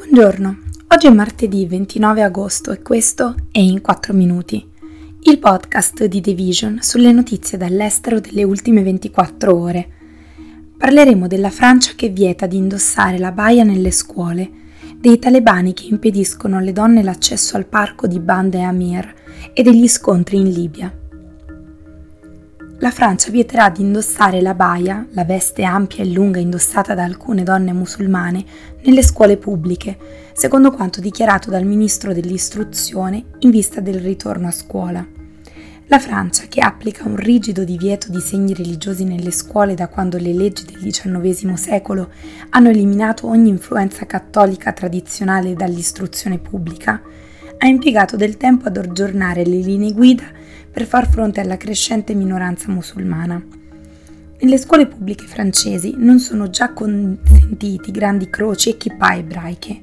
Buongiorno, oggi è martedì 29 agosto e questo è In 4 Minuti, il podcast di The Vision sulle notizie dall'estero delle ultime 24 ore. Parleremo della Francia che vieta di indossare la baia nelle scuole, dei talebani che impediscono alle donne l'accesso al parco di Bande Amir e degli scontri in Libia la Francia vieterà di indossare la baia, la veste ampia e lunga indossata da alcune donne musulmane, nelle scuole pubbliche, secondo quanto dichiarato dal ministro dell'istruzione in vista del ritorno a scuola. La Francia, che applica un rigido divieto di segni religiosi nelle scuole da quando le leggi del XIX secolo hanno eliminato ogni influenza cattolica tradizionale dall'istruzione pubblica, ha impiegato del tempo ad aggiornare le linee guida per far fronte alla crescente minoranza musulmana. Nelle scuole pubbliche francesi non sono già consentiti grandi croci e kippah ebraiche.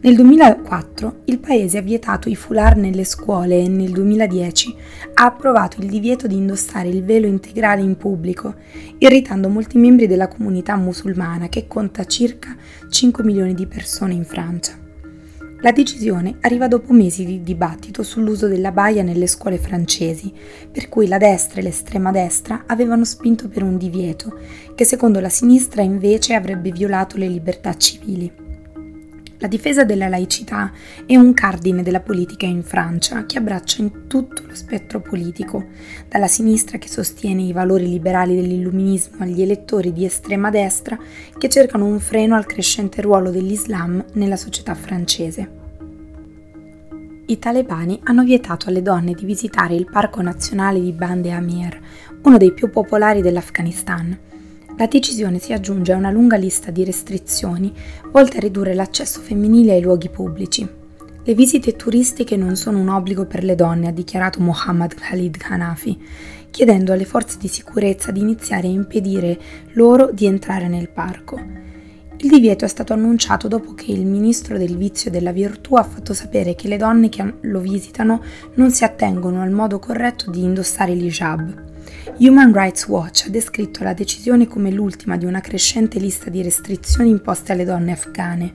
Nel 2004 il paese ha vietato i foulard nelle scuole e nel 2010 ha approvato il divieto di indossare il velo integrale in pubblico, irritando molti membri della comunità musulmana che conta circa 5 milioni di persone in Francia. La decisione arriva dopo mesi di dibattito sull'uso della baia nelle scuole francesi, per cui la destra e l'estrema destra avevano spinto per un divieto, che secondo la sinistra invece avrebbe violato le libertà civili. La difesa della laicità è un cardine della politica in Francia che abbraccia in tutto lo spettro politico, dalla sinistra che sostiene i valori liberali dell'illuminismo agli elettori di estrema destra che cercano un freno al crescente ruolo dell'Islam nella società francese. I talebani hanno vietato alle donne di visitare il Parco nazionale di Bande Amir, uno dei più popolari dell'Afghanistan. La decisione si aggiunge a una lunga lista di restrizioni volte a ridurre l'accesso femminile ai luoghi pubblici. Le visite turistiche non sono un obbligo per le donne, ha dichiarato Mohammad Khalid Hanafi, chiedendo alle forze di sicurezza di iniziare a impedire loro di entrare nel parco. Il divieto è stato annunciato dopo che il ministro del vizio e della virtù ha fatto sapere che le donne che lo visitano non si attengono al modo corretto di indossare l'hijab. Human Rights Watch ha descritto la decisione come l'ultima di una crescente lista di restrizioni imposte alle donne afghane.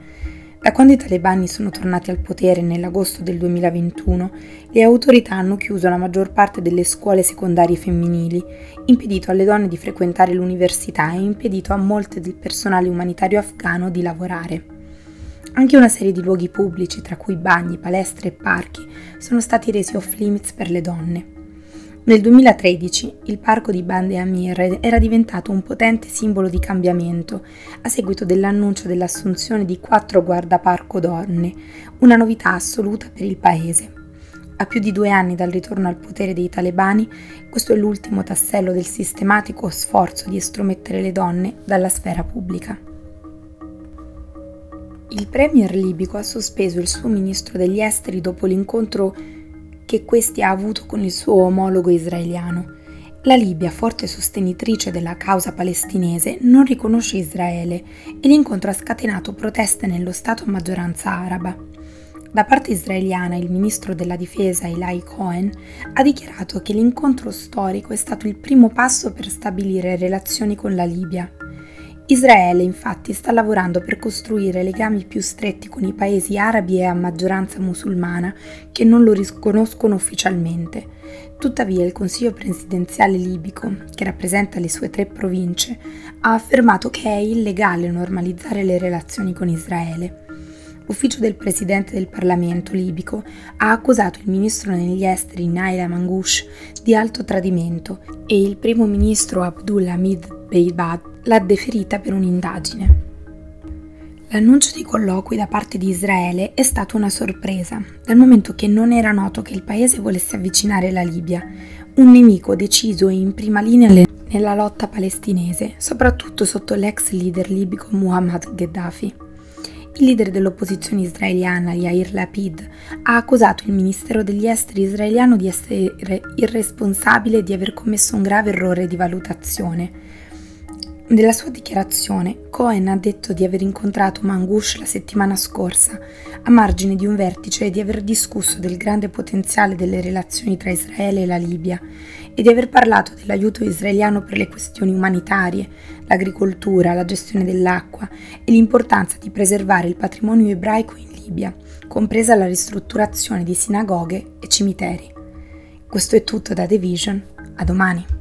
Da quando i talebani sono tornati al potere nell'agosto del 2021, le autorità hanno chiuso la maggior parte delle scuole secondarie femminili, impedito alle donne di frequentare l'università e impedito a molte del personale umanitario afghano di lavorare. Anche una serie di luoghi pubblici, tra cui bagni, palestre e parchi, sono stati resi off limits per le donne. Nel 2013 il parco di Bande Amir era diventato un potente simbolo di cambiamento a seguito dell'annuncio dell'assunzione di quattro guardaparco donne, una novità assoluta per il paese. A più di due anni dal ritorno al potere dei talebani, questo è l'ultimo tassello del sistematico sforzo di estromettere le donne dalla sfera pubblica. Il premier libico ha sospeso il suo ministro degli esteri dopo l'incontro che questi ha avuto con il suo omologo israeliano. La Libia, forte sostenitrice della causa palestinese, non riconosce Israele e l'incontro ha scatenato proteste nello Stato a maggioranza araba. Da parte israeliana, il ministro della difesa Eli Cohen ha dichiarato che l'incontro storico è stato il primo passo per stabilire relazioni con la Libia. Israele infatti sta lavorando per costruire legami più stretti con i paesi arabi e a maggioranza musulmana che non lo riconoscono ufficialmente. Tuttavia il Consiglio presidenziale libico, che rappresenta le sue tre province, ha affermato che è illegale normalizzare le relazioni con Israele. L'ufficio del presidente del Parlamento libico ha accusato il ministro degli esteri Naila Mangouche di alto tradimento e il primo ministro Abdullah Hamid Beibad l'ha deferita per un'indagine. L'annuncio di colloqui da parte di Israele è stato una sorpresa, dal momento che non era noto che il paese volesse avvicinare la Libia, un nemico deciso e in prima linea nella lotta palestinese, soprattutto sotto l'ex leader libico Muhammad Gheddafi. Il leader dell'opposizione israeliana, Yair Lapid, ha accusato il Ministero degli Esteri israeliano di essere irresponsabile e di aver commesso un grave errore di valutazione nella sua dichiarazione, Cohen ha detto di aver incontrato Mangush la settimana scorsa, a margine di un vertice e di aver discusso del grande potenziale delle relazioni tra Israele e la Libia e di aver parlato dell'aiuto israeliano per le questioni umanitarie, l'agricoltura, la gestione dell'acqua e l'importanza di preservare il patrimonio ebraico in Libia, compresa la ristrutturazione di sinagoghe e cimiteri. Questo è tutto da The Vision, a domani.